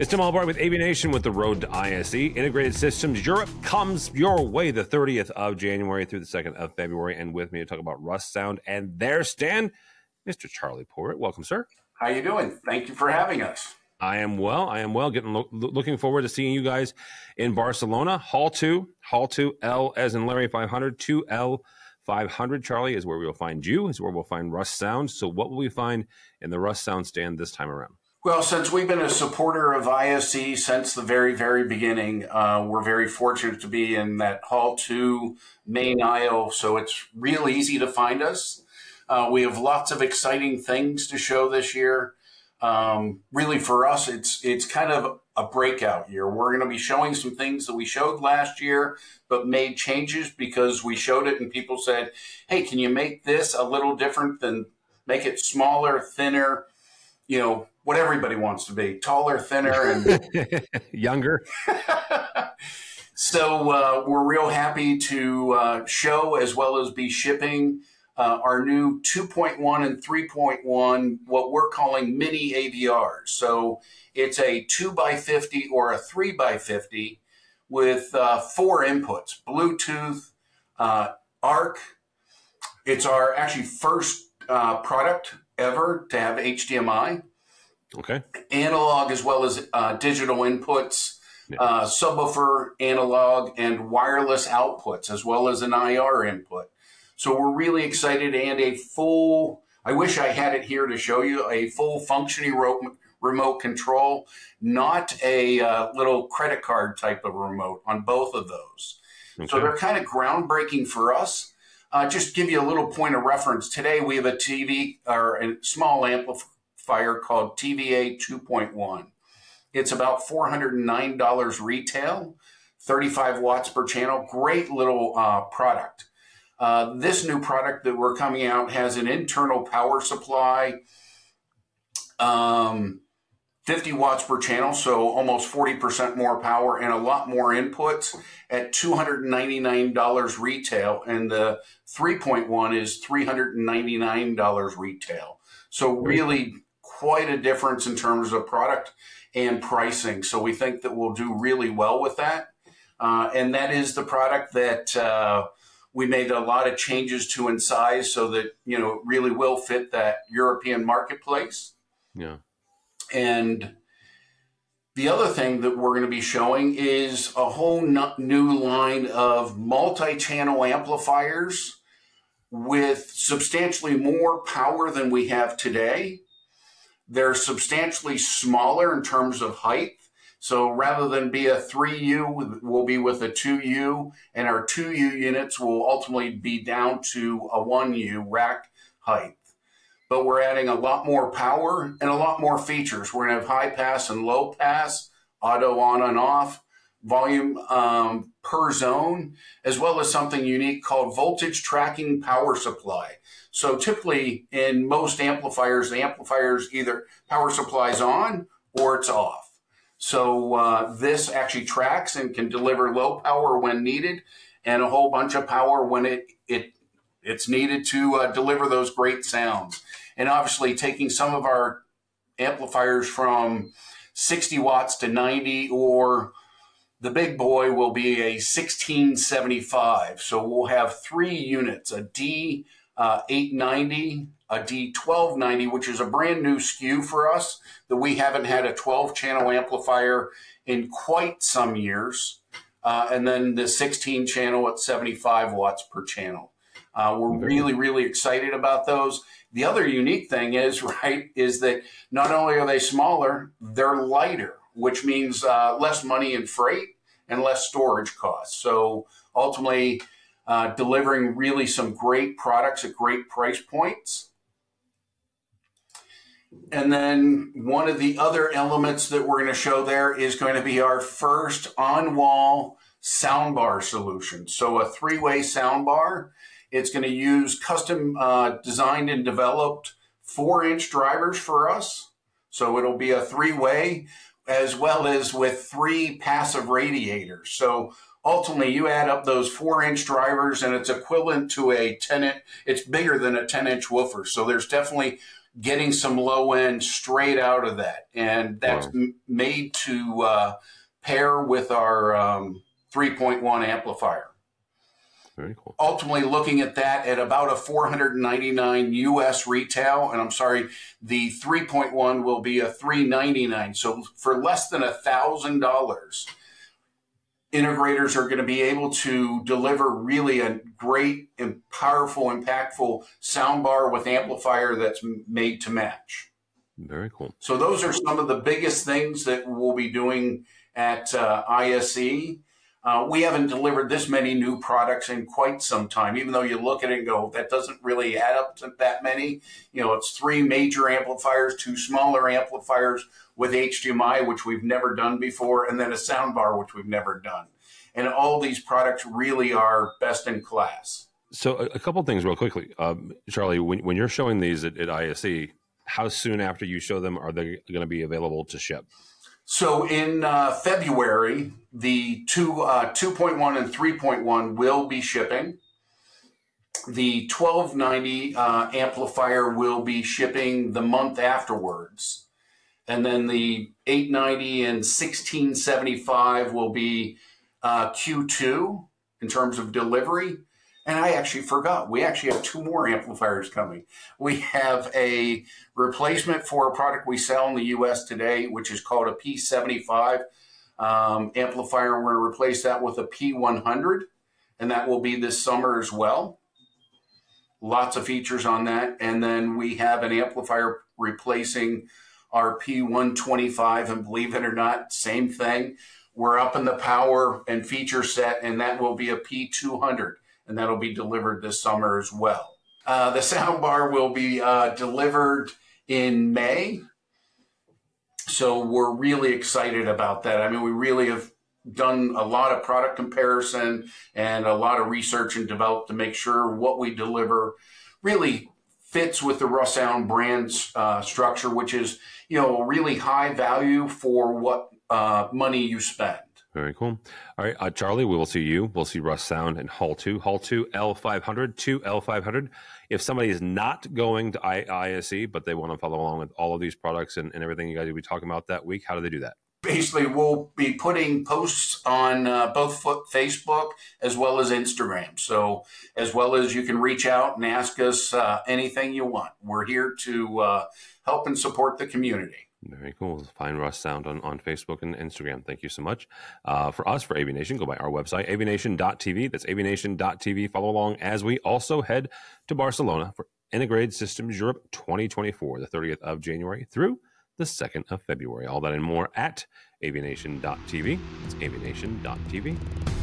It's Tim Albright with AVNation with the Road to ISE. Integrated Systems Europe comes your way the 30th of January through the 2nd of February. And with me to talk about Russound and their stand, Mr. Charlie Porritt. Welcome, sir. How you doing? Thank you for having us. I am well. I am well. Getting lo- looking forward to seeing you guys in Barcelona. Hall two, Hall two, L as in Larry 500, two L 500. Charlie is where we will find you. Is where we'll find Russound. So, what will we find in the Russound stand this time around? Well, since we've been a supporter of ISE since the very, very beginning, uh, we're very fortunate to be in that Hall 2 main aisle. So it's real easy to find us. Uh, we have lots of exciting things to show this year. Um, really, for us, it's it's kind of a breakout year. We're going to be showing some things that we showed last year, but made changes because we showed it and people said, "Hey, can you make this a little different than make it smaller, thinner?" You know, what everybody wants to be taller, thinner, and younger. so uh, we're real happy to uh, show as well as be shipping uh, our new 2.1 and 3.1, what we're calling mini AVRs. So it's a 2x50 or a 3x50 with uh, four inputs Bluetooth, uh, ARC. It's our actually first uh, product ever to have HDMI. Okay. Analog as well as uh, digital inputs, yeah. uh, subwoofer, analog, and wireless outputs, as well as an IR input. So we're really excited and a full, I wish I had it here to show you, a full functioning ro- remote control, not a uh, little credit card type of remote on both of those. Okay. So they're kind of groundbreaking for us. Uh, just give you a little point of reference. Today we have a TV or a small amplifier called TVA 2.1. It's about $409 retail, 35 watts per channel. Great little uh, product. Uh, this new product that we're coming out has an internal power supply, um, 50 watts per channel, so almost 40% more power and a lot more inputs at $299 retail. And the 3.1 is $399 retail. So really quite a difference in terms of product and pricing. So we think that we'll do really well with that. Uh, and that is the product that uh, we made a lot of changes to in size so that, you know, it really will fit that European marketplace. Yeah. And the other thing that we're going to be showing is a whole new line of multi channel amplifiers with substantially more power than we have today they're substantially smaller in terms of height. So rather than be a 3U, we'll be with a 2U, and our 2U units will ultimately be down to a 1U rack height. But we're adding a lot more power and a lot more features. We're going to have high pass and low pass, auto on and off, volume um, per zone, as well as something unique called voltage tracking power supply. So typically in most amplifiers, the amplifiers either power supplies on or it's off. So uh, this actually tracks and can deliver low power when needed and a whole bunch of power when it, it it's needed to uh, deliver those great sounds. And obviously taking some of our amplifiers from 60 watts to 90 or the big boy will be a 1675. So we'll have three units, a D uh, 890, a D1290, which is a brand new SKU for us that we haven't had a 12 channel amplifier in quite some years. Uh, and then the 16 channel at 75 watts per channel. Uh, we're really, really excited about those. The other unique thing is, right, is that not only are they smaller, they're lighter, which means uh, less money in freight and less storage costs. So ultimately, uh, delivering really some great products at great price points. And then one of the other elements that we're going to show there is going to be our first on wall soundbar solution. So, a three way soundbar. It's going to use custom uh, designed and developed four inch drivers for us. So, it'll be a three way as well as with three passive radiators. So, ultimately you add up those four inch drivers and it's equivalent to a 10 inch, it's bigger than a 10 inch woofer. So there's definitely getting some low end straight out of that. And that's wow. m- made to uh, pair with our um, 3.1 amplifier. Very cool. Ultimately, looking at that at about a 499 US retail, and I'm sorry, the 3.1 will be a 399. So for less than a thousand dollars, integrators are going to be able to deliver really a great and powerful, impactful soundbar with amplifier that's made to match. Very cool. So those are some of the biggest things that we'll be doing at uh, ISE. Uh, we haven't delivered this many new products in quite some time, even though you look at it and go, that doesn't really add up to that many. You know, it's three major amplifiers, two smaller amplifiers with HDMI, which we've never done before, and then a soundbar, which we've never done. And all these products really are best in class. So, a, a couple things real quickly. Um, Charlie, when, when you're showing these at, at ISE, how soon after you show them are they going to be available to ship? So in uh, February, the two uh, 2.1 and 3.1 will be shipping. The 1290 uh, amplifier will be shipping the month afterwards. And then the 890 and 1675 will be uh, Q2 in terms of delivery. And I actually forgot. We actually have two more amplifiers coming. We have a replacement for a product we sell in the US today, which is called a P75 um, amplifier. We're going to replace that with a P100, and that will be this summer as well. Lots of features on that. And then we have an amplifier replacing our P125, and believe it or not, same thing. We're up in the power and feature set, and that will be a P200 and that'll be delivered this summer as well. Uh, the soundbar will be uh, delivered in May. So we're really excited about that. I mean, we really have done a lot of product comparison and a lot of research and developed to make sure what we deliver really fits with the Russound brand uh, structure, which is you know really high value for what uh, money you spend. Very cool. All right, uh, Charlie, we will see you. We'll see Russound and Hall 2, Hall 2, L500, 2 L500. If somebody is not going to I- ISE, but they want to follow along with all of these products and, and everything you guys will be talking about that week, how do they do that? Basically, we'll be putting posts on uh, both Facebook as well as Instagram. So, as well as you can reach out and ask us uh, anything you want. We're here to uh, help and support the community. Very cool. Find Russound on, on Facebook and Instagram. Thank you so much. Uh, for us, for AV go by our website, avnation.tv. That's avnation.tv. Follow along as we also head to Barcelona for Integrated Systems Europe 2024, the 30th of January through the 2nd of February. All that and more at avnation.tv. It's avnation.tv.